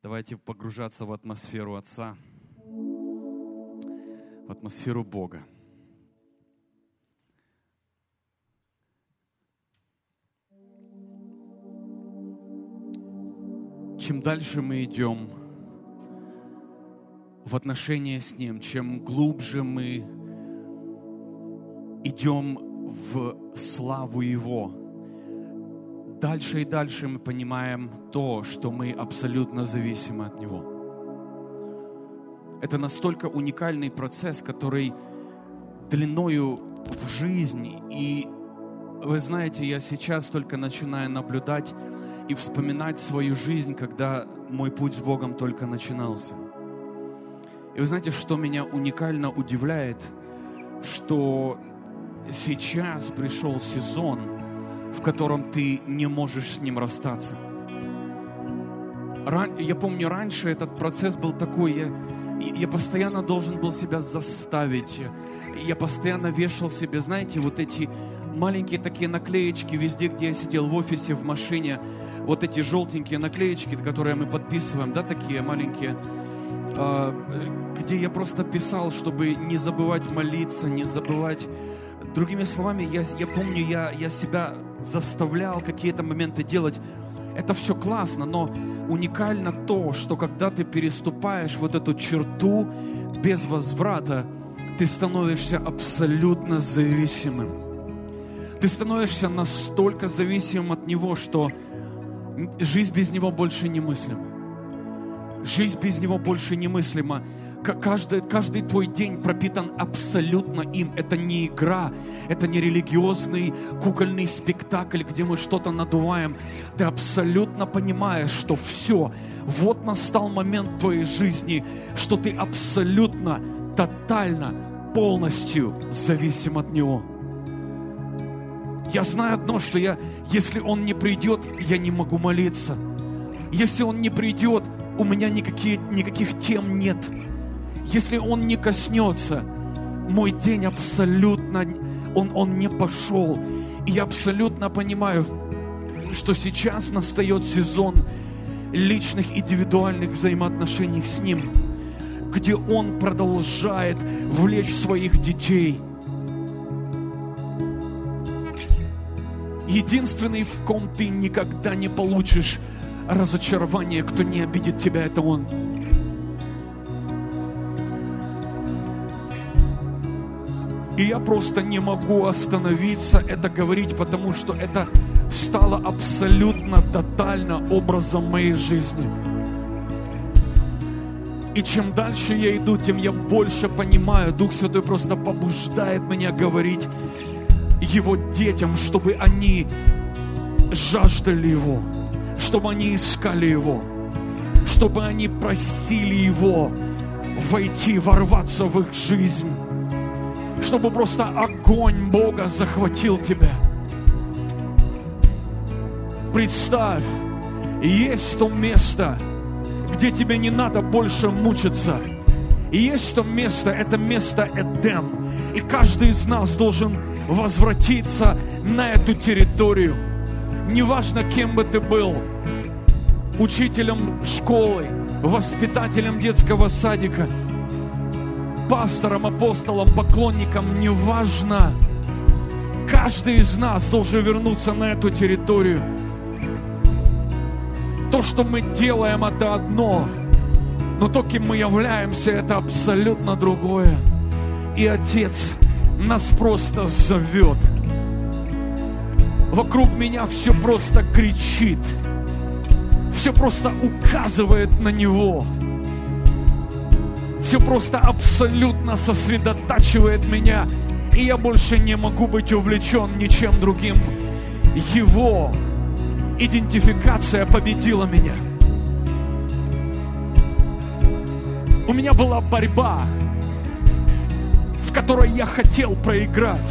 Давайте погружаться в атмосферу Отца, в атмосферу Бога. Чем дальше мы идем в отношения с Ним, чем глубже мы идем в славу Его, дальше и дальше мы понимаем то, что мы абсолютно зависимы от Него. Это настолько уникальный процесс, который длиною в жизни. И вы знаете, я сейчас только начинаю наблюдать и вспоминать свою жизнь, когда мой путь с Богом только начинался. И вы знаете, что меня уникально удивляет, что сейчас пришел сезон, в котором ты не можешь с ним расстаться. Я помню, раньше этот процесс был такой, я, я постоянно должен был себя заставить, я постоянно вешал себе, знаете, вот эти маленькие такие наклеечки везде, где я сидел в офисе, в машине, вот эти желтенькие наклеечки, которые мы подписываем, да, такие маленькие, а, где я просто писал, чтобы не забывать молиться, не забывать. Другими словами, я, я помню, я, я себя заставлял какие-то моменты делать. Это все классно, но уникально то, что когда ты переступаешь вот эту черту без возврата, ты становишься абсолютно зависимым. Ты становишься настолько зависимым от Него, что жизнь без Него больше немыслима. Жизнь без Него больше немыслима. Каждый, каждый твой день пропитан абсолютно им. Это не игра, это не религиозный кукольный спектакль, где мы что-то надуваем. Ты абсолютно понимаешь, что все, вот настал момент твоей жизни, что ты абсолютно, тотально, полностью зависим от Него. Я знаю одно, что я, если Он не придет, я не могу молиться. Если Он не придет, у меня никакие, никаких тем нет. Если Он не коснется, мой день абсолютно, он, он не пошел. И я абсолютно понимаю, что сейчас настает сезон личных индивидуальных взаимоотношений с Ним, где Он продолжает влечь своих детей – Единственный, в ком ты никогда не получишь разочарование, кто не обидит тебя, это Он. И я просто не могу остановиться это говорить, потому что это стало абсолютно тотально образом моей жизни. И чем дальше я иду, тем я больше понимаю. Дух Святой просто побуждает меня говорить его детям, чтобы они жаждали Его, чтобы они искали Его, чтобы они просили Его войти, ворваться в их жизнь, чтобы просто огонь Бога захватил тебя. Представь, есть то место, где тебе не надо больше мучиться. И есть то место, это место Эдем, и каждый из нас должен возвратиться на эту территорию. Неважно, кем бы ты был, учителем школы, воспитателем детского садика, пастором, апостолом, поклонником, неважно. Каждый из нас должен вернуться на эту территорию. То, что мы делаем, это одно, но то, кем мы являемся, это абсолютно другое и Отец нас просто зовет. Вокруг меня все просто кричит, все просто указывает на Него, все просто абсолютно сосредотачивает меня, и я больше не могу быть увлечен ничем другим. Его идентификация победила меня. У меня была борьба, в которой я хотел проиграть.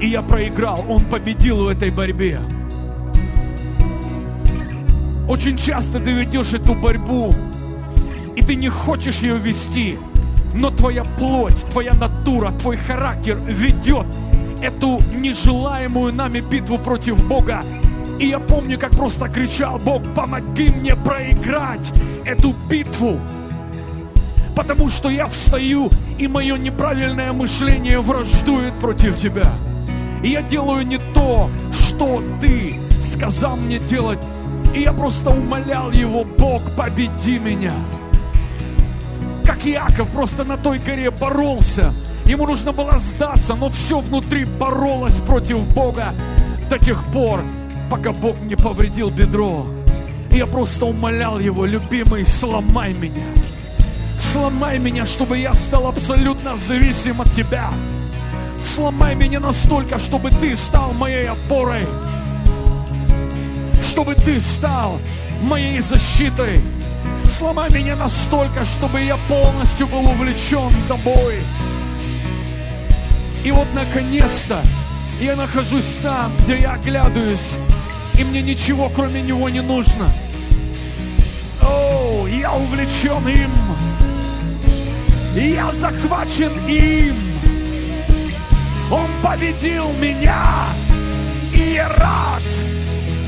И я проиграл, он победил в этой борьбе. Очень часто ты ведешь эту борьбу, и ты не хочешь ее вести, но твоя плоть, твоя натура, твой характер ведет эту нежелаемую нами битву против Бога. И я помню, как просто кричал, Бог, помоги мне проиграть эту битву. Потому что я встаю, и мое неправильное мышление враждует против Тебя. И я делаю не то, что Ты сказал мне делать. И я просто умолял Его, Бог, победи меня. Как Иаков просто на той горе боролся. Ему нужно было сдаться, но все внутри боролось против Бога до тех пор, пока Бог не повредил бедро. Я просто умолял Его, любимый, сломай меня. Сломай меня, чтобы я стал абсолютно зависим от Тебя. Сломай меня настолько, чтобы Ты стал моей опорой. Чтобы Ты стал моей защитой. Сломай меня настолько, чтобы я полностью был увлечен Тобой. И вот наконец-то я нахожусь там, где я оглядываюсь, и мне ничего кроме Него не нужно. О, я увлечен им. Я захвачен им. Он победил меня. И я рад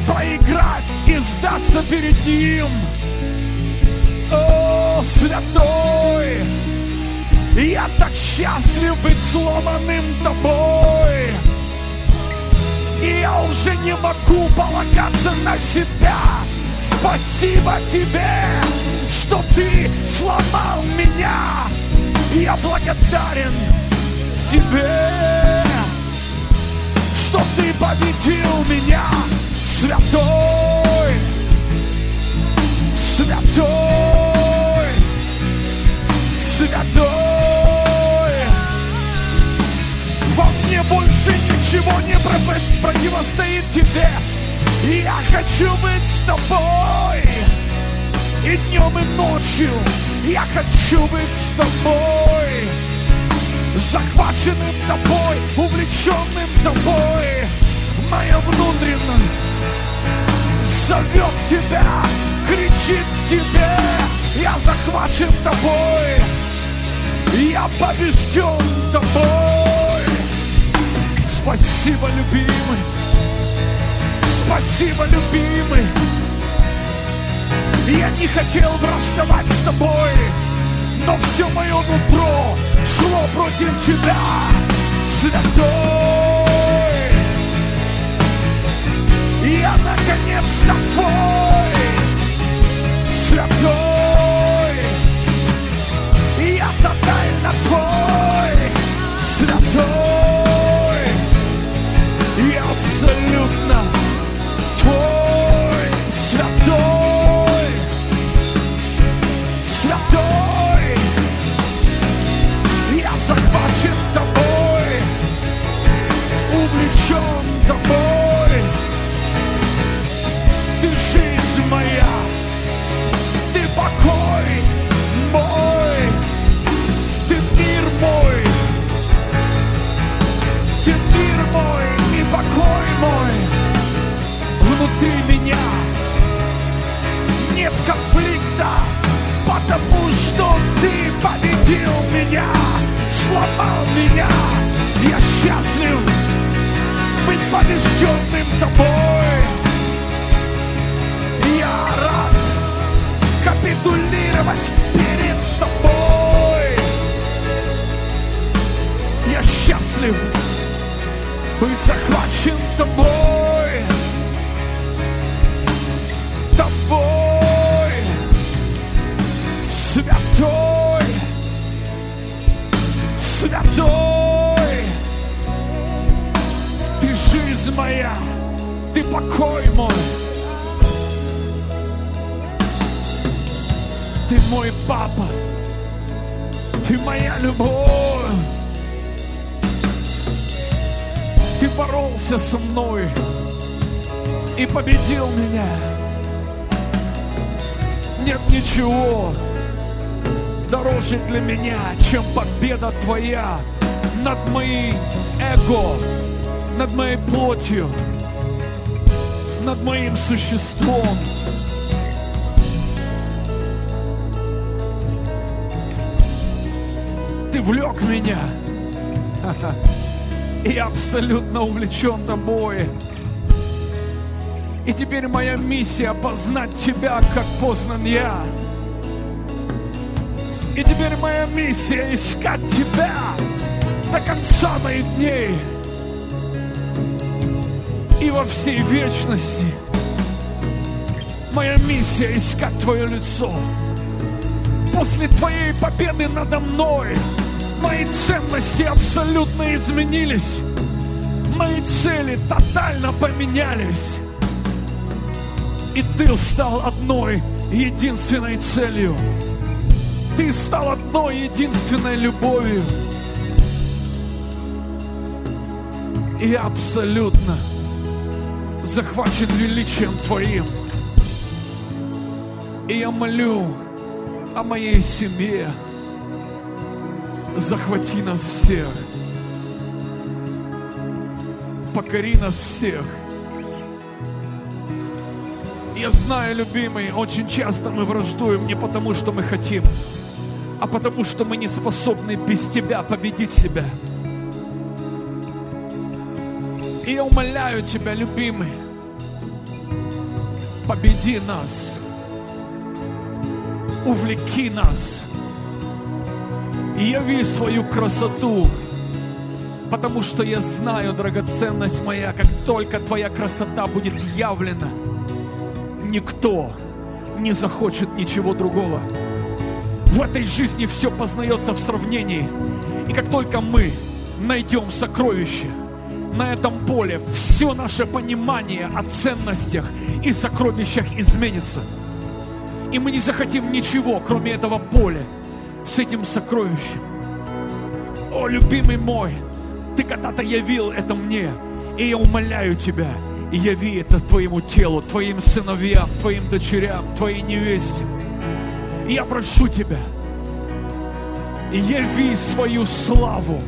проиграть и сдаться перед ним. О, святой! Я так счастлив быть сломанным тобой. И я уже не могу полагаться на себя. Спасибо тебе, что ты сломал меня. Я благодарен тебе, что ты победил меня, святой, святой, святой. Во мне больше ничего не противостоит тебе. Я хочу быть с тобой и днем, и ночью. Я хочу быть с тобой, захваченным тобой, увлеченным тобой. Моя внутренность зовет тебя, кричит к тебе. Я захвачен тобой, я побежден тобой. Спасибо, любимый. Спасибо, любимый. Я не хотел враждовать с тобой, но все мое нутро шло против тебя, святой. Я наконец-то твой, святой. Внутри меня. Нет конфликта, потому что ты победил меня, сломал меня. Я счастлив быть побежденным тобой. Я рад капитулировать перед тобой. Я счастлив быть захвачен тобой. Святой. Ты жизнь моя, ты покой мой. Ты мой папа, ты моя любовь. Ты боролся со мной и победил меня. Нет ничего дороже для меня, чем победа Твоя над моим эго, над моей плотью, над моим существом. Ты влек меня. И я абсолютно увлечен тобой. И теперь моя миссия познать Тебя, как познан я. И теперь моя миссия искать Тебя до конца моих дней и во всей вечности. Моя миссия искать Твое лицо. После Твоей победы надо мной мои ценности абсолютно изменились. Мои цели тотально поменялись. И Ты стал одной единственной целью. Ты стал одной единственной любовью. И абсолютно захвачен величием Твоим. И я молю о моей семье. Захвати нас всех. Покори нас всех. Я знаю, любимый, очень часто мы враждуем не потому, что мы хотим, а потому, что мы не способны без Тебя победить себя. И я умоляю Тебя, любимый, победи нас, увлеки нас, яви свою красоту, потому что я знаю, драгоценность моя, как только Твоя красота будет явлена, никто не захочет ничего другого. В этой жизни все познается в сравнении. И как только мы найдем сокровище – на этом поле все наше понимание о ценностях и сокровищах изменится. И мы не захотим ничего, кроме этого поля, с этим сокровищем. О, любимый мой, ты когда-то явил это мне, и я умоляю тебя, яви это твоему телу, твоим сыновьям, твоим дочерям, твоей невесте. Я прошу тебя, яви свою славу,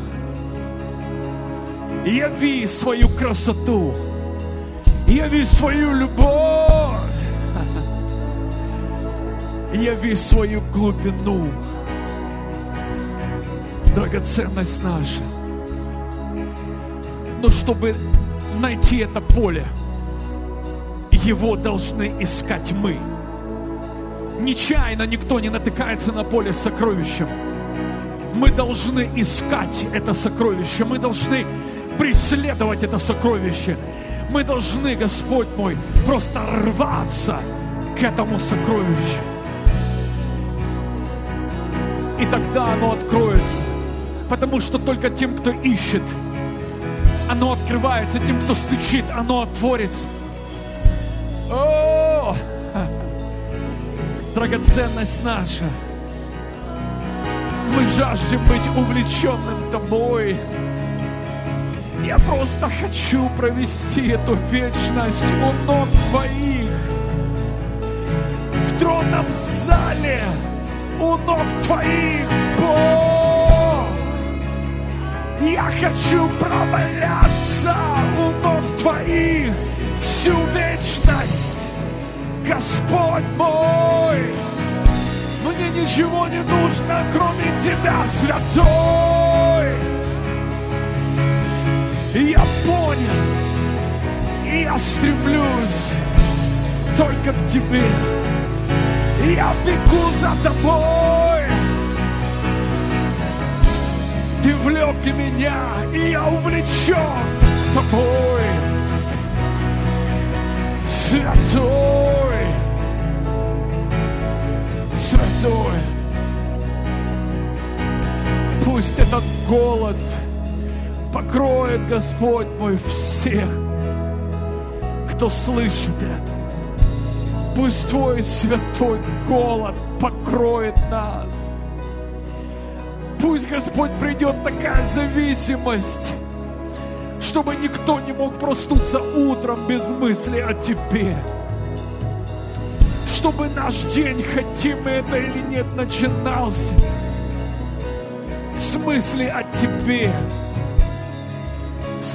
Яви свою красоту. Яви свою любовь. Яви свою глубину. Драгоценность наша. Но чтобы найти это поле, его должны искать мы. Нечаянно никто не натыкается на поле с сокровищем. Мы должны искать это сокровище. Мы должны преследовать это сокровище. Мы должны, Господь мой, просто рваться к этому сокровищу. И тогда оно откроется. Потому что только тем, кто ищет, оно открывается. Тем, кто стучит, оно отворится. Драгоценность наша. Мы жаждем быть увлеченным Тобой. Я просто хочу провести эту вечность у ног Твоих. В тронном зале у ног Твоих, Бог. Я хочу проваляться у ног Твоих всю вечность, Господь мой. Мне ничего не нужно, кроме Тебя, Святой. И я понял, и я стремлюсь только к Тебе. И я бегу за Тобой. Ты влек меня, и я увлечен Тобой. Святой, Святой, пусть этот голод – покроет Господь мой всех, кто слышит это. Пусть Твой святой голод покроет нас. Пусть, Господь, придет такая зависимость, чтобы никто не мог проснуться утром без мысли о Тебе. Чтобы наш день, хотим мы это или нет, начинался с мысли о Тебе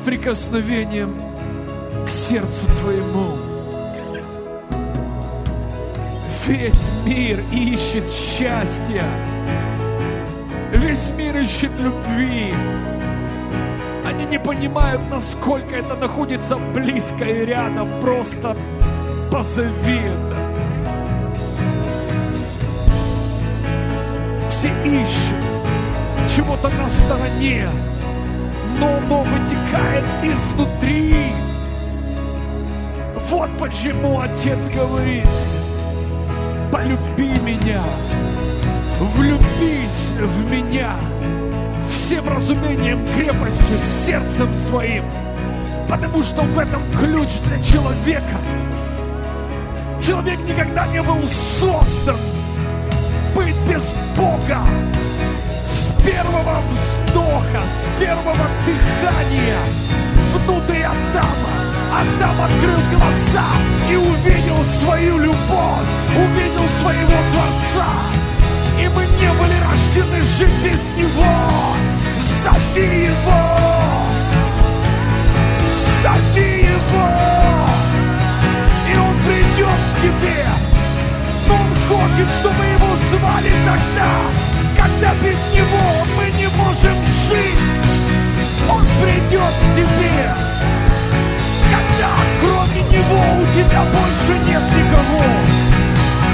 прикосновением к сердцу Твоему. Весь мир ищет счастья. Весь мир ищет любви. Они не понимают, насколько это находится близко и рядом. Просто позови это. Чего-то на стороне, но оно вытекает изнутри. Вот почему Отец говорит, полюби меня, влюбись в меня всем разумением, крепостью, сердцем своим, потому что в этом ключ для человека. Человек никогда не был создан быть без Бога. Первого вздоха, с первого дыхания внутрь Адама Адам открыл глаза и увидел свою любовь, увидел своего Творца. И мы не были рождены жить без Него. Зови Его! Зови Его! И Он придет к тебе. Но Он хочет, чтобы Его звали тогда, когда без Него мы не можем жить. Он придет к тебе, когда кроме Него у тебя больше нет никого.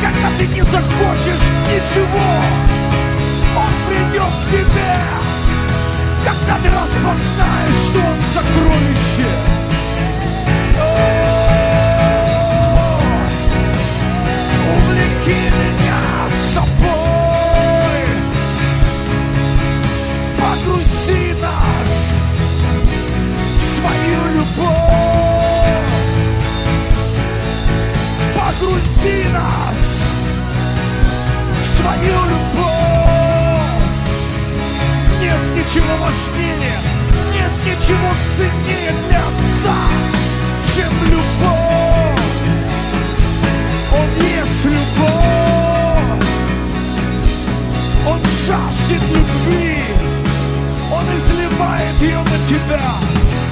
Когда ты не захочешь ничего, Он придет к тебе, когда ты распознаешь, что Он сокровище. Увлеки меня любовь, погрузи нас в свою любовь. Нет ничего важнее, нет ничего ценнее для Отца, чем любовь. Он есть любовь. Он жаждет любви. Он изливает ее на тебя.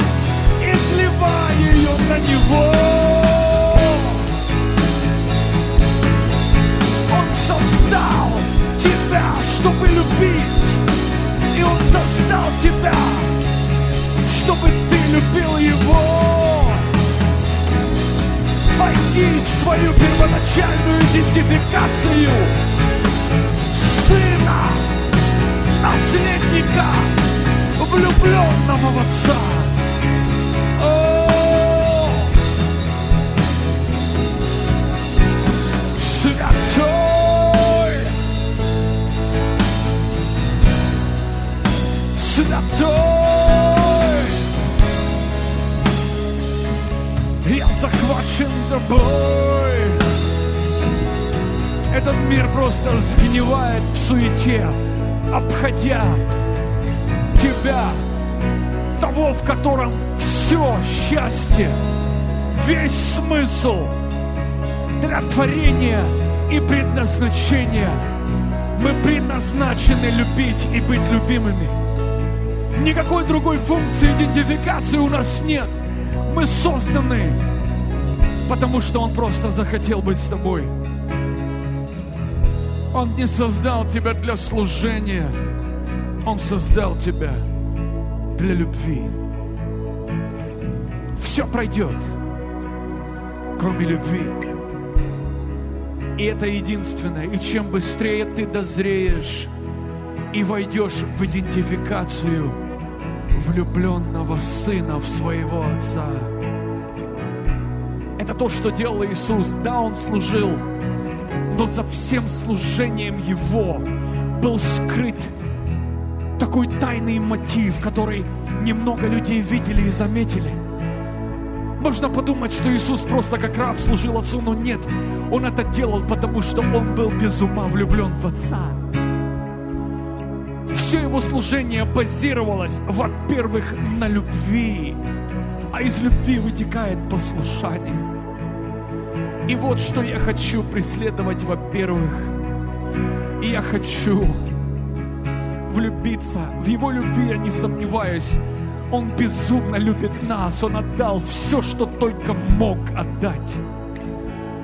Изливай ее на него. Он создал тебя, чтобы любить. И он создал тебя, чтобы ты любил его войти в свою первоначальную идентификацию сына, наследника, влюбленного в отца. Захвачен тобой. Этот мир просто сгнивает в суете, обходя тебя, того, в котором все счастье, весь смысл для творения и предназначения. Мы предназначены любить и быть любимыми. Никакой другой функции идентификации у нас нет. Мы созданы, потому что Он просто захотел быть с тобой. Он не создал тебя для служения. Он создал тебя для любви. Все пройдет, кроме любви. И это единственное. И чем быстрее ты дозреешь и войдешь в идентификацию влюбленного сына в своего отца. Это то, что делал Иисус. Да, Он служил, но за всем служением Его был скрыт такой тайный мотив, который немного людей видели и заметили. Можно подумать, что Иисус просто как раб служил Отцу, но нет. Он это делал, потому что Он был без ума влюблен в Отца. Все его служение базировалось, во-первых, на любви, а из любви вытекает послушание. И вот что я хочу преследовать, во-первых, и я хочу влюбиться. В Его любви я не сомневаюсь. Он безумно любит нас. Он отдал все, что только мог отдать.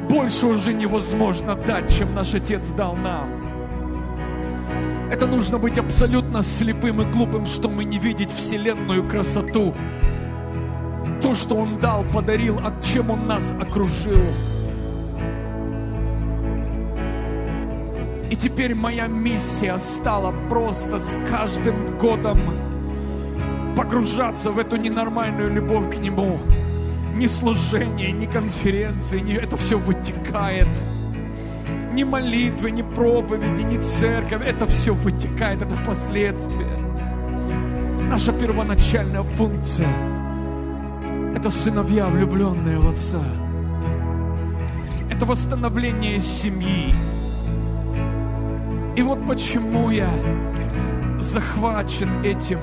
Больше уже невозможно дать, чем наш Отец дал нам. Это нужно быть абсолютно слепым и глупым, чтобы не видеть вселенную красоту. То, что Он дал, подарил, от чем Он нас окружил. И теперь моя миссия стала просто с каждым годом погружаться в эту ненормальную любовь к Нему. Ни служение, ни конференции, ни... это все вытекает. Ни молитвы, ни проповеди, ни церковь. Это все вытекает, это последствия. Наша первоначальная функция – это сыновья, влюбленные в Отца. Это восстановление семьи. И вот почему я захвачен этим.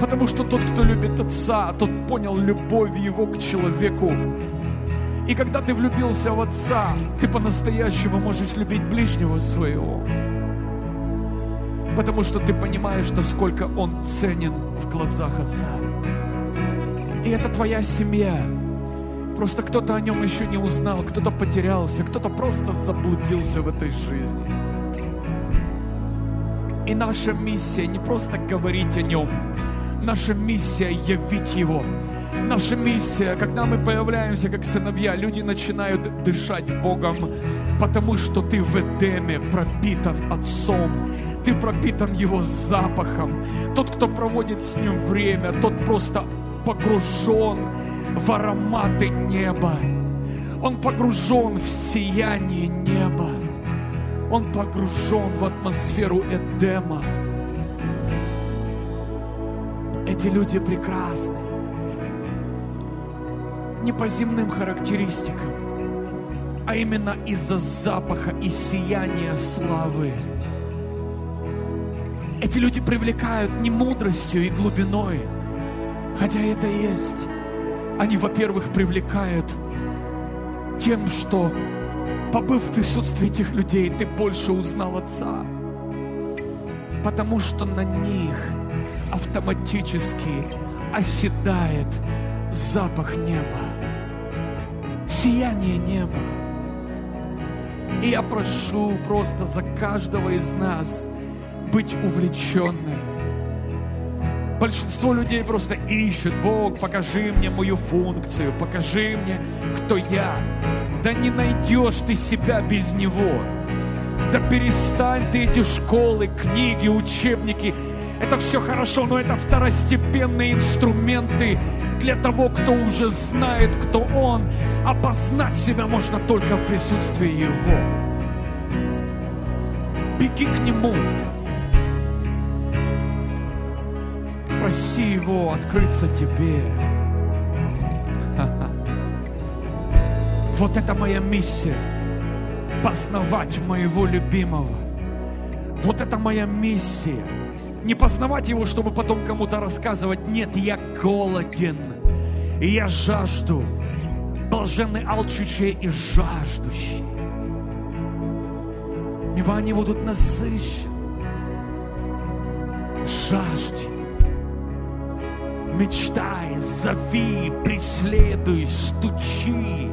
Потому что тот, кто любит Отца, тот понял любовь его к человеку. И когда ты влюбился в Отца, ты по-настоящему можешь любить ближнего своего. Потому что ты понимаешь, насколько Он ценен в глазах Отца. И это твоя семья. Просто кто-то о нем еще не узнал, кто-то потерялся, кто-то просто заблудился в этой жизни. И наша миссия не просто говорить о нем, наша миссия явить его. Наша миссия, когда мы появляемся как сыновья, люди начинают дышать Богом, потому что ты в Эдеме пропитан Отцом, ты пропитан Его запахом. Тот, кто проводит с Ним время, тот просто погружен в ароматы неба. Он погружен в сияние неба. Он погружен в атмосферу Эдема. Эти люди прекрасны. Не по земным характеристикам, а именно из-за запаха и сияния славы. Эти люди привлекают не мудростью и глубиной, хотя это есть. Они, во-первых, привлекают тем, что, побыв в присутствии этих людей, ты больше узнал Отца. Потому что на них автоматически оседает запах неба, сияние неба. И я прошу просто за каждого из нас быть увлеченным. Большинство людей просто ищут, Бог, покажи мне мою функцию, покажи мне, кто я. Да не найдешь ты себя без Него. Да перестань ты эти школы, книги, учебники. Это все хорошо, но это второстепенные инструменты для того, кто уже знает, кто Он. Опознать себя можно только в присутствии Его. Беги к Нему. Проси Его открыться тебе. Вот это моя миссия. Познавать моего любимого. Вот это моя миссия. Не познавать его, чтобы потом кому-то рассказывать. Нет, я голоден. И я жажду. Блаженны алчущие и жаждущие. Ибо они будут насыщены. Жажди. Мечтай, зови, преследуй, стучи.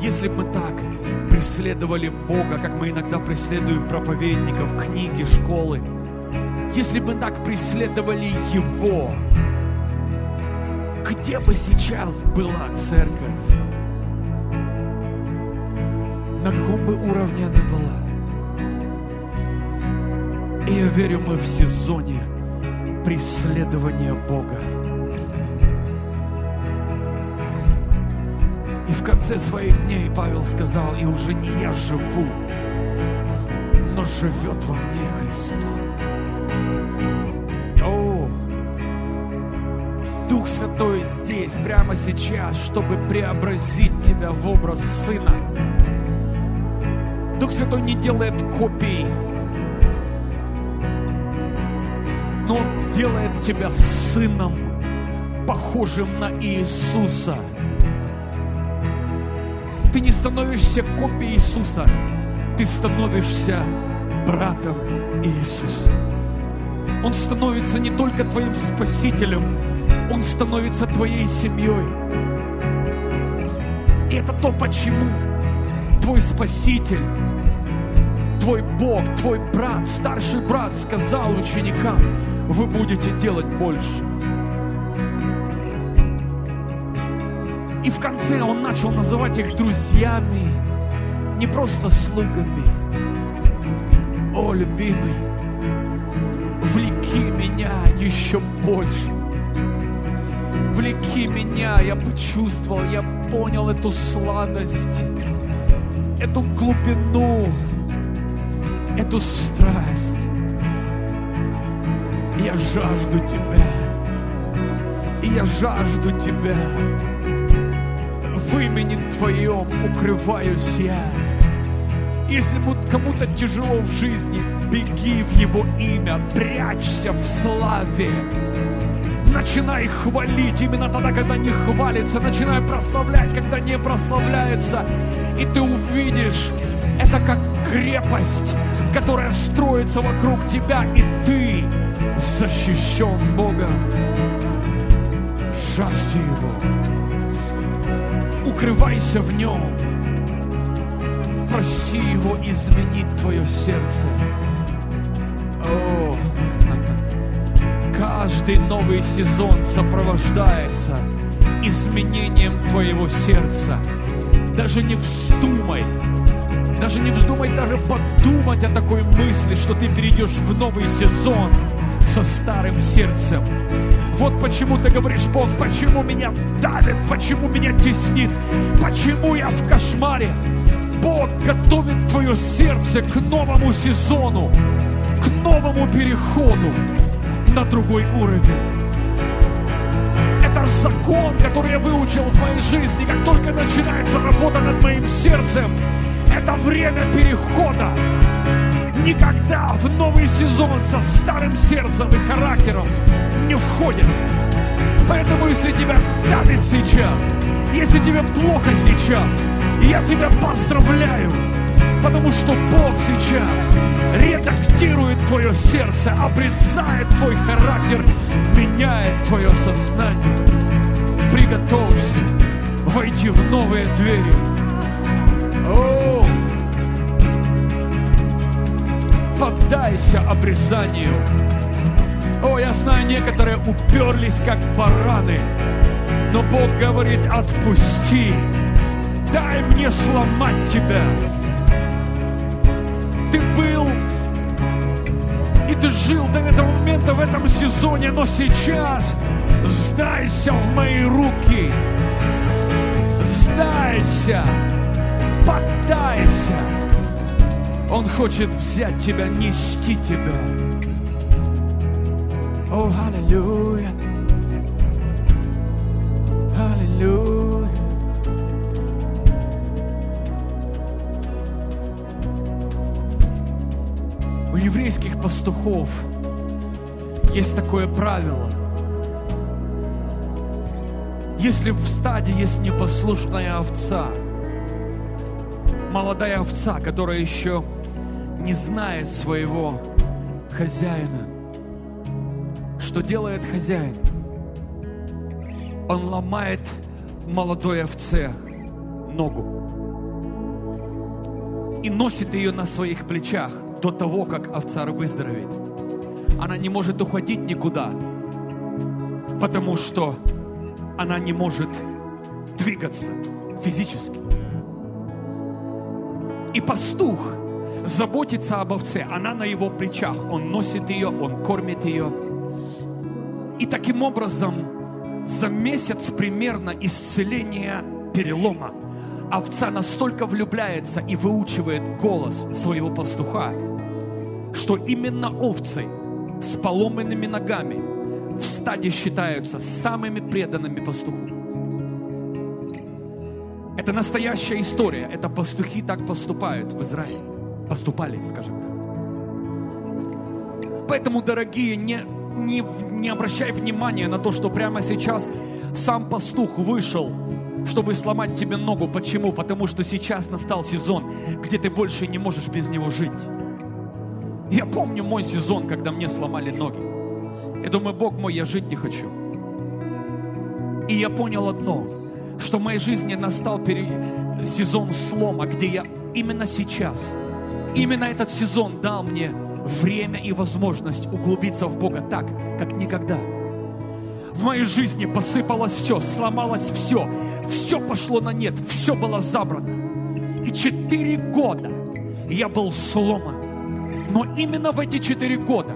Если бы мы так преследовали Бога, как мы иногда преследуем проповедников, книги, школы, если бы мы так преследовали Его, где бы сейчас была церковь? На каком бы уровне она была? И я верю, мы в сезоне преследования Бога. В конце своих дней Павел сказал, и уже не я живу, но живет во мне Христос. О, Дух Святой здесь, прямо сейчас, чтобы преобразить тебя в образ Сына. Дух Святой не делает копий, но Он делает тебя сыном, похожим на Иисуса – ты не становишься копией Иисуса, ты становишься братом Иисуса. Он становится не только твоим спасителем, Он становится твоей семьей. И это то, почему твой спаситель, твой Бог, твой брат, старший брат сказал ученикам, вы будете делать больше. И в конце он начал называть их друзьями, не просто слугами. О, любимый, влеки меня еще больше. Влеки меня, я почувствовал, я понял эту сладость, эту глубину, эту страсть. Я жажду Тебя. И я жажду Тебя. В имени Твоем укрываюсь я. Если вот кому-то тяжело в жизни, беги в Его имя, прячься в славе. Начинай хвалить именно тогда, когда не хвалится. Начинай прославлять, когда не прославляется. И ты увидишь, это как крепость, которая строится вокруг тебя, и ты защищен Богом. Жажди Его. Укрывайся в Нем. Проси Его изменить твое сердце. О, каждый новый сезон сопровождается изменением твоего сердца. Даже не вздумай, даже не вздумай даже подумать о такой мысли, что ты перейдешь в новый сезон со старым сердцем. Вот почему ты говоришь, Бог, почему меня давит, почему меня теснит, почему я в кошмаре. Бог готовит твое сердце к новому сезону, к новому переходу на другой уровень. Это закон, который я выучил в моей жизни. Как только начинается работа над моим сердцем, это время перехода никогда в новый сезон со старым сердцем и характером не входит. Поэтому, если тебя давит сейчас, если тебе плохо сейчас, я тебя поздравляю, потому что Бог сейчас редактирует твое сердце, обрезает твой характер, меняет твое сознание. Приготовься войти в новые двери. О, поддайся обрезанию. О, я знаю, некоторые уперлись как бараны, но Бог говорит, отпусти, дай мне сломать тебя. Ты был и ты жил до этого момента в этом сезоне, но сейчас сдайся в мои руки. Сдайся, поддайся. Он хочет взять тебя, нести тебя. О, аллилуйя. Аллилуйя. У еврейских пастухов есть такое правило. Если в стаде есть непослушная овца, молодая овца, которая еще не знает своего хозяина, что делает хозяин? Он ломает молодой овце ногу и носит ее на своих плечах до того, как овца выздоровеет. Она не может уходить никуда, потому что она не может двигаться физически. И пастух заботится об овце, она на его плечах, он носит ее, он кормит ее. И таким образом за месяц примерно исцеление перелома овца настолько влюбляется и выучивает голос своего пастуха, что именно овцы с поломанными ногами в стаде считаются самыми преданными пастуху. Это настоящая история. Это пастухи так поступают в Израиле. Поступали, скажем так. Поэтому, дорогие, не, не, не обращай внимания на то, что прямо сейчас сам пастух вышел чтобы сломать тебе ногу. Почему? Потому что сейчас настал сезон, где ты больше не можешь без него жить. Я помню мой сезон, когда мне сломали ноги. Я думаю, Бог мой, я жить не хочу. И я понял одно, что в моей жизни настал пере... сезон слома, где я именно сейчас, именно этот сезон дал мне время и возможность углубиться в Бога так, как никогда. В моей жизни посыпалось все, сломалось все, все пошло на нет, все было забрано. И четыре года я был сломан. Но именно в эти четыре года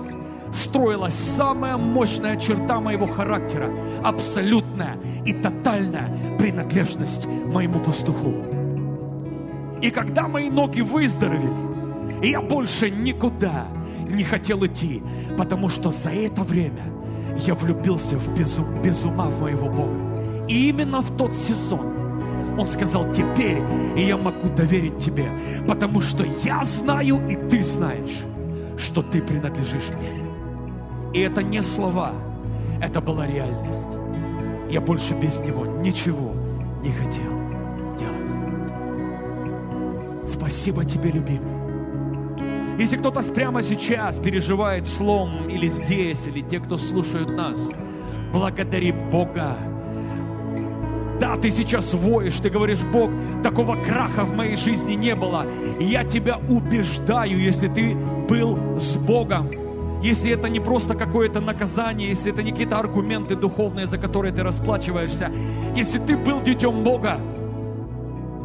строилась самая мощная черта моего характера, абсолютная и тотальная принадлежность моему пастуху. И когда мои ноги выздоровели, я больше никуда не хотел идти, потому что за это время я влюбился в безум, без ума в моего Бога. И именно в тот сезон он сказал, теперь я могу доверить тебе, потому что я знаю и ты знаешь, что ты принадлежишь мне. И это не слова, это была реальность. Я больше без него ничего не хотел делать. Спасибо тебе, любимый. Если кто-то прямо сейчас переживает слом или здесь, или те, кто слушают нас, благодари Бога. Да, ты сейчас воешь, ты говоришь, Бог, такого краха в моей жизни не было. Я тебя убеждаю, если ты был с Богом, если это не просто какое-то наказание, если это не какие-то аргументы духовные, за которые ты расплачиваешься, если ты был детем Бога,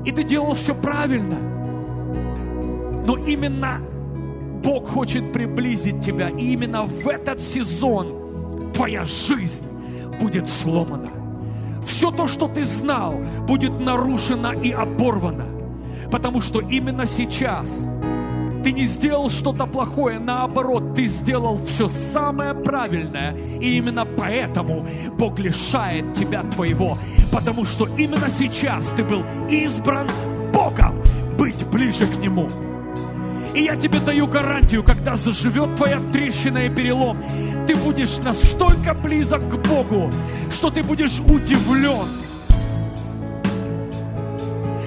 и ты делал все правильно, но именно Бог хочет приблизить тебя. И именно в этот сезон твоя жизнь будет сломана. Все то, что ты знал, будет нарушено и оборвано. Потому что именно сейчас ты не сделал что-то плохое, наоборот, ты сделал все самое правильное. И именно поэтому Бог лишает тебя твоего. Потому что именно сейчас ты был избран Богом быть ближе к Нему. И я тебе даю гарантию, когда заживет твоя трещина и перелом, ты будешь настолько близок к Богу, что ты будешь удивлен.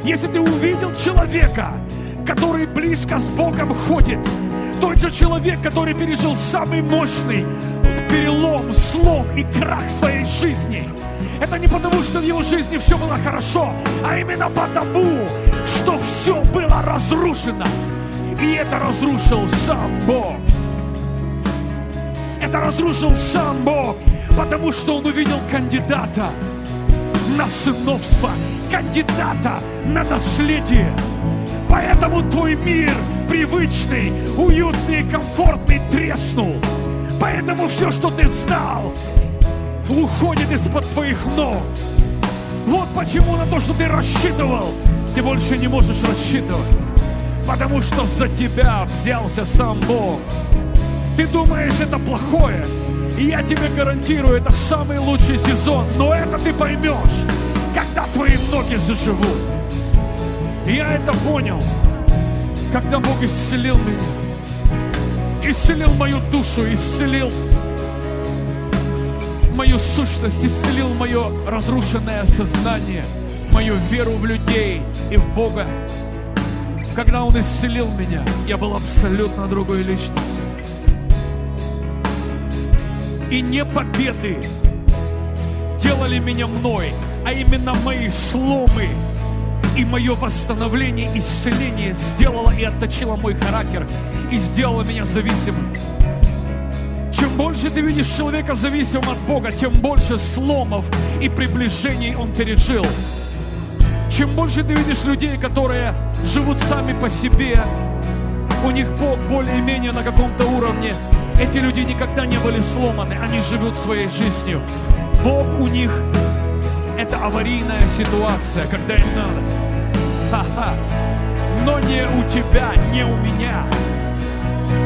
Если ты увидел человека, который близко с Богом ходит, тот же человек, который пережил самый мощный перелом, слом и крах своей жизни. Это не потому, что в его жизни все было хорошо, а именно потому, что все было разрушено. И это разрушил сам Бог. Это разрушил сам Бог, потому что он увидел кандидата на сыновство, кандидата на наследие. Поэтому твой мир привычный, уютный, комфортный треснул. Поэтому все, что ты знал, уходит из-под твоих ног. Вот почему на то, что ты рассчитывал, ты больше не можешь рассчитывать потому что за тебя взялся сам Бог. Ты думаешь, это плохое, и я тебе гарантирую, это самый лучший сезон, но это ты поймешь, когда твои ноги заживут. И я это понял, когда Бог исцелил меня, исцелил мою душу, исцелил мою сущность, исцелил мое разрушенное сознание, мою веру в людей и в Бога. Когда Он исцелил меня, я был абсолютно другой личностью. И не победы делали меня мной, а именно мои сломы и мое восстановление, исцеление сделало и отточило мой характер и сделало меня зависимым. Чем больше ты видишь человека зависимым от Бога, тем больше сломов и приближений он пережил. Чем больше ты видишь людей, которые живут сами по себе, у них Бог более-менее на каком-то уровне, эти люди никогда не были сломаны, они живут своей жизнью. Бог у них – это аварийная ситуация, когда им надо. Ха-ха. Но не у тебя, не у меня.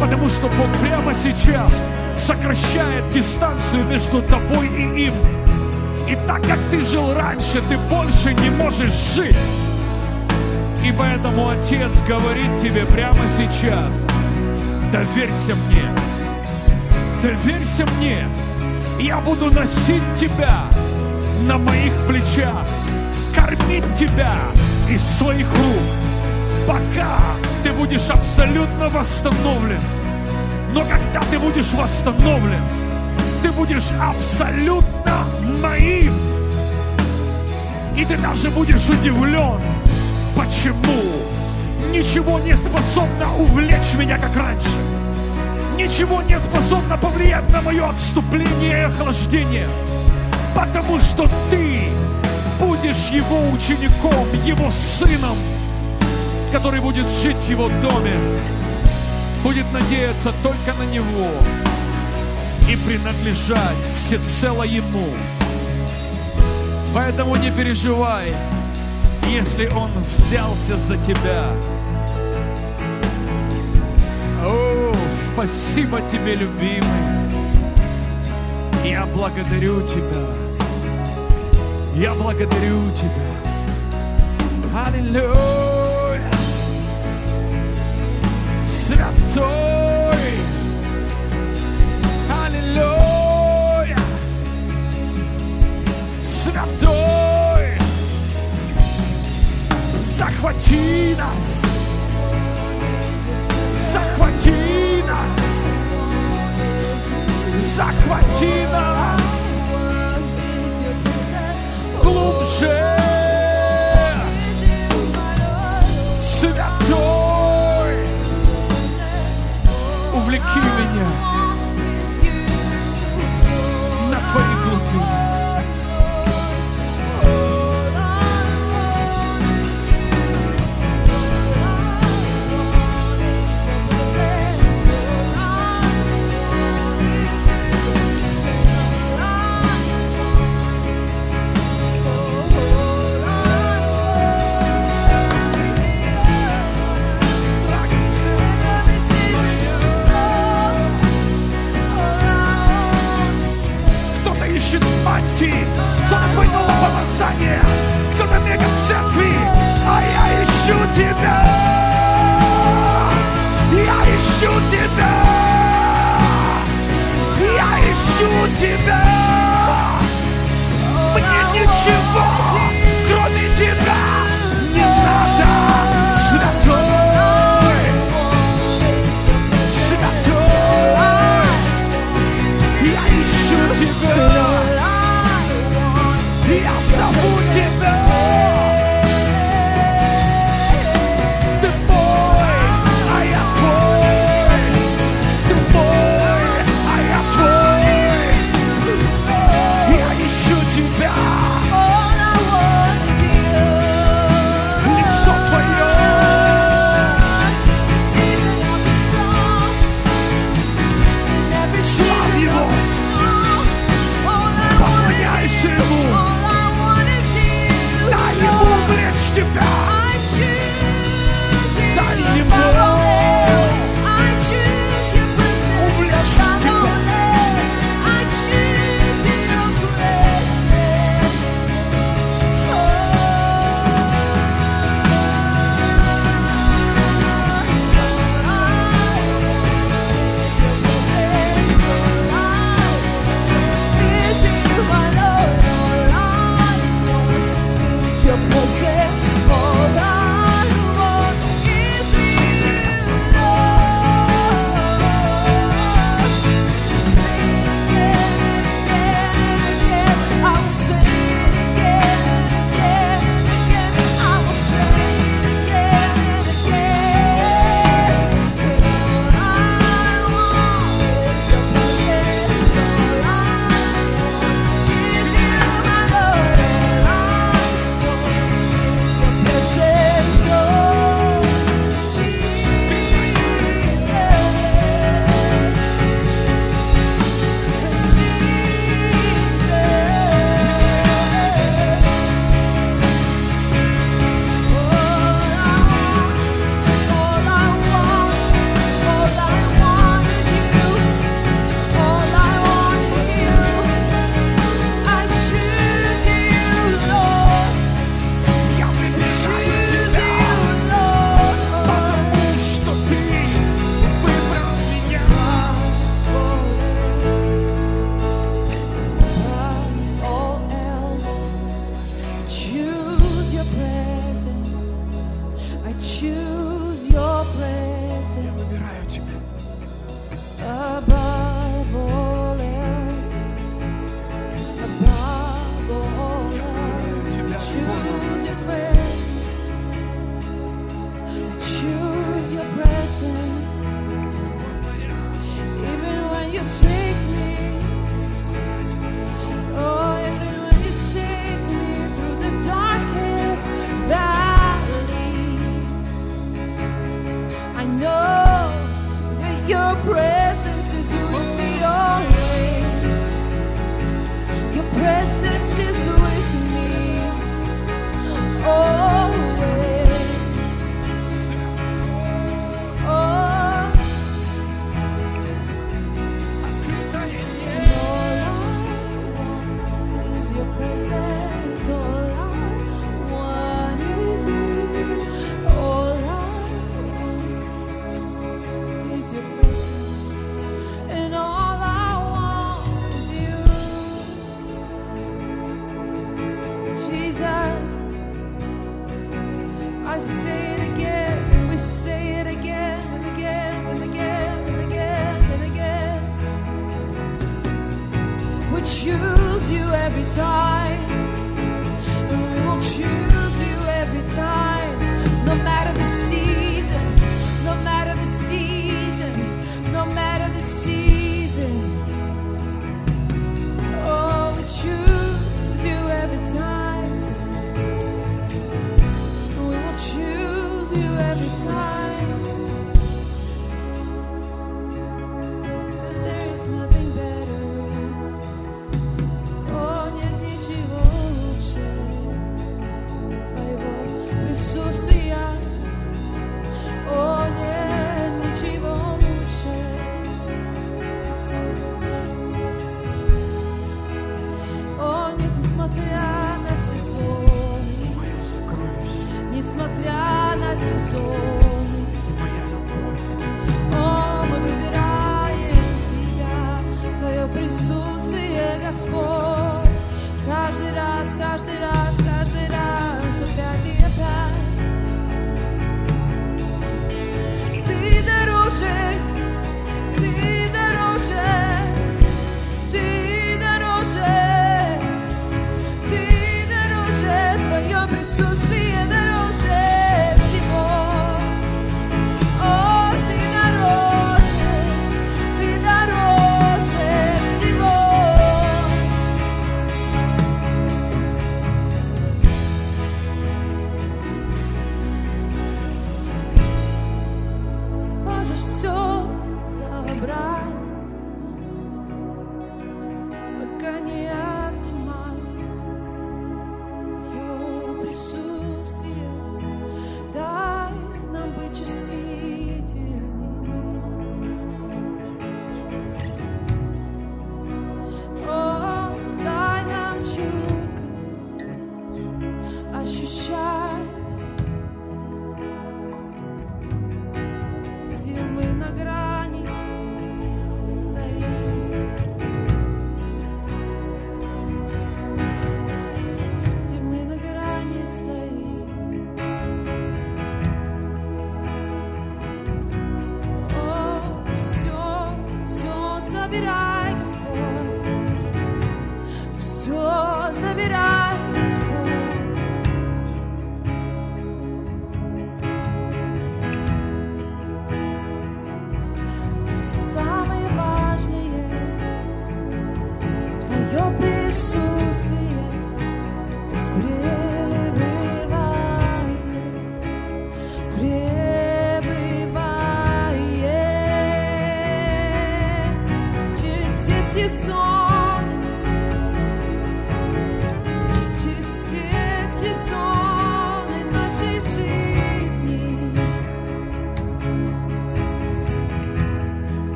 Потому что Бог прямо сейчас сокращает дистанцию между тобой и им. И так как ты жил раньше, ты больше не можешь жить. И поэтому Отец говорит тебе прямо сейчас, доверься мне, доверься мне, я буду носить тебя на моих плечах, кормить тебя из своих рук, пока ты будешь абсолютно восстановлен. Но когда ты будешь восстановлен, ты будешь абсолютно моим. И ты даже будешь удивлен, почему ничего не способно увлечь меня, как раньше. Ничего не способно повлиять на мое отступление и охлаждение. Потому что ты будешь его учеником, его сыном, который будет жить в его доме, будет надеяться только на него и принадлежать всецело ему. Поэтому не переживай, если он взялся за тебя. О, спасибо тебе, любимый. Я благодарю тебя. Я благодарю тебя. Аллилуйя. Святой. Захвати нас. Захвати нас. Захвати нас. Глубже. Святой. Увлеки меня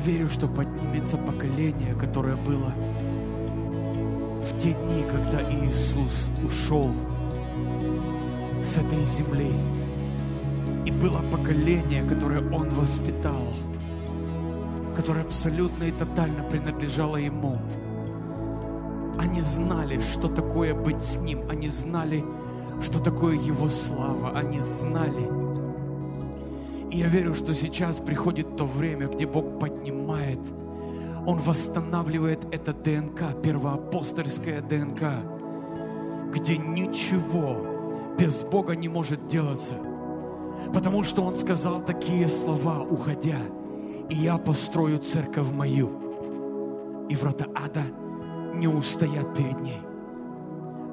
верю, что поднимется поколение, которое было в те дни, когда Иисус ушел с этой земли. И было поколение, которое Он воспитал, которое абсолютно и тотально принадлежало Ему. Они знали, что такое быть с Ним. Они знали, что такое Его слава. Они знали, и я верю, что сейчас приходит то время, где Бог поднимает, Он восстанавливает это ДНК, первоапостольское ДНК, где ничего без Бога не может делаться. Потому что Он сказал такие слова, уходя, «И я построю церковь мою, и врата ада не устоят перед ней».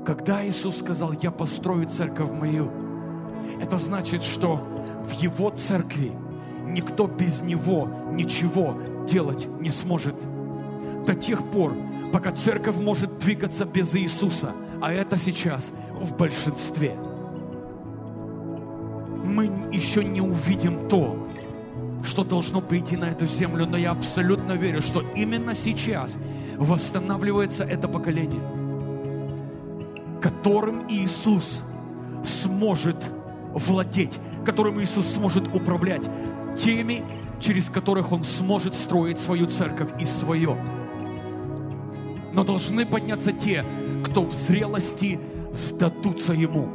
Когда Иисус сказал, «Я построю церковь мою», это значит, что в Его церкви никто без Него ничего делать не сможет. До тех пор, пока церковь может двигаться без Иисуса, а это сейчас в большинстве. Мы еще не увидим то, что должно прийти на эту землю, но я абсолютно верю, что именно сейчас восстанавливается это поколение, которым Иисус сможет владеть, которым Иисус сможет управлять, теми, через которых Он сможет строить свою церковь и свое. Но должны подняться те, кто в зрелости сдадутся Ему.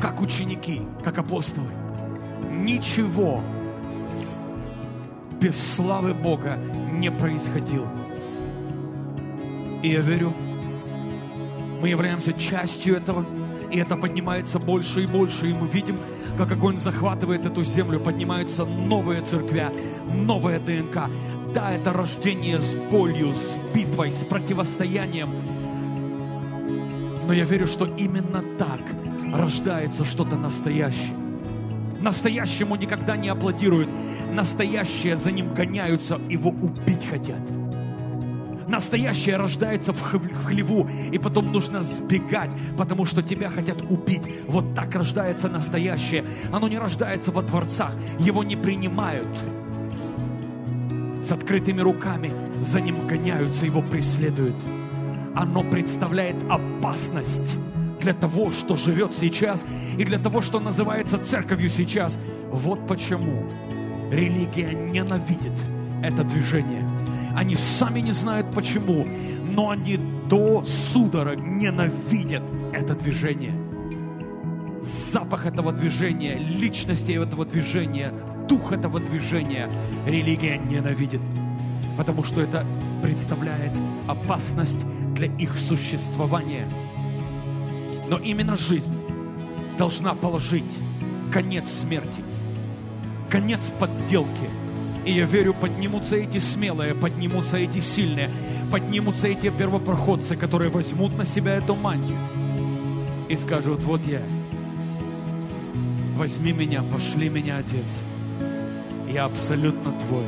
Как ученики, как апостолы. Ничего без славы Бога не происходило. И я верю, мы являемся частью этого, и это поднимается больше и больше, и мы видим, как огонь захватывает эту землю, поднимаются новые церквя, новая ДНК. Да, это рождение с болью, с битвой, с противостоянием. Но я верю, что именно так рождается что-то настоящее. Настоящему никогда не аплодируют. Настоящее за ним гоняются, его убить хотят. Настоящее рождается в хлеву, и потом нужно сбегать, потому что тебя хотят убить. Вот так рождается настоящее. Оно не рождается во дворцах, его не принимают. С открытыми руками за ним гоняются, его преследуют. Оно представляет опасность для того, что живет сейчас, и для того, что называется церковью сейчас. Вот почему религия ненавидит это движение. Они сами не знают почему, но они до судорог ненавидят это движение. Запах этого движения, личности этого движения, дух этого движения религия ненавидит. Потому что это представляет опасность для их существования. Но именно жизнь должна положить конец смерти, конец подделки. И я верю, поднимутся эти смелые, поднимутся эти сильные, поднимутся эти первопроходцы, которые возьмут на себя эту мантию и скажут, вот я, возьми меня, пошли меня, Отец, я абсолютно Твой.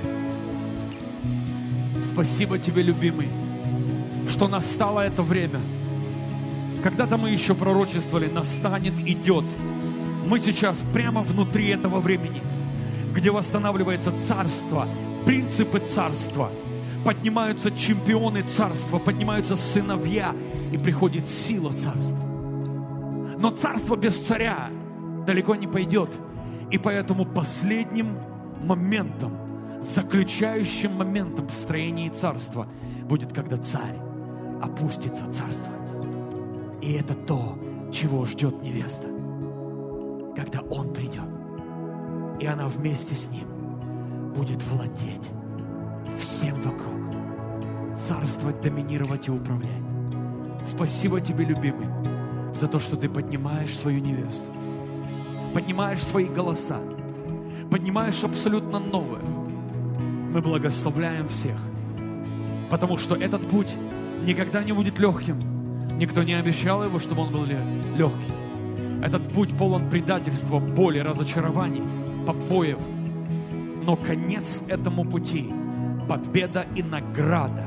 Спасибо Тебе, любимый, что настало это время. Когда-то мы еще пророчествовали, настанет, идет. Мы сейчас прямо внутри этого времени, где восстанавливается царство, принципы царства. Поднимаются чемпионы царства, поднимаются сыновья, и приходит сила царства. Но царство без царя далеко не пойдет. И поэтому последним моментом, заключающим моментом в строении царства будет, когда царь опустится царствовать. И это то, чего ждет невеста, когда он придет. И она вместе с ним будет владеть всем вокруг, царствовать, доминировать и управлять. Спасибо тебе, любимый, за то, что ты поднимаешь свою невесту, поднимаешь свои голоса, поднимаешь абсолютно новое. Мы благословляем всех, потому что этот путь никогда не будет легким. Никто не обещал его, чтобы он был легкий. Этот путь полон предательства, боли, разочарований, побоев. Но конец этому пути – победа и награда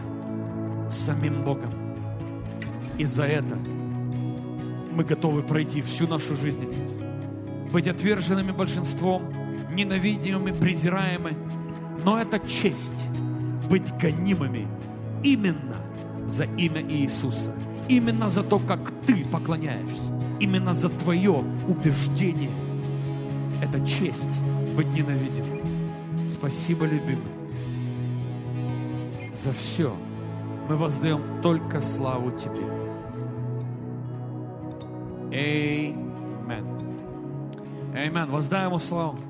самим Богом. И за это мы готовы пройти всю нашу жизнь, Отец. Быть отверженными большинством, ненавидимыми, презираемыми. Но это честь быть гонимыми именно за имя Иисуса. Именно за то, как ты поклоняешься. Именно за твое убеждение. Это честь быть ненавидимым. Спасибо, любимый. За все мы воздаем только славу Тебе. Amen. Amen. Воздаем славу.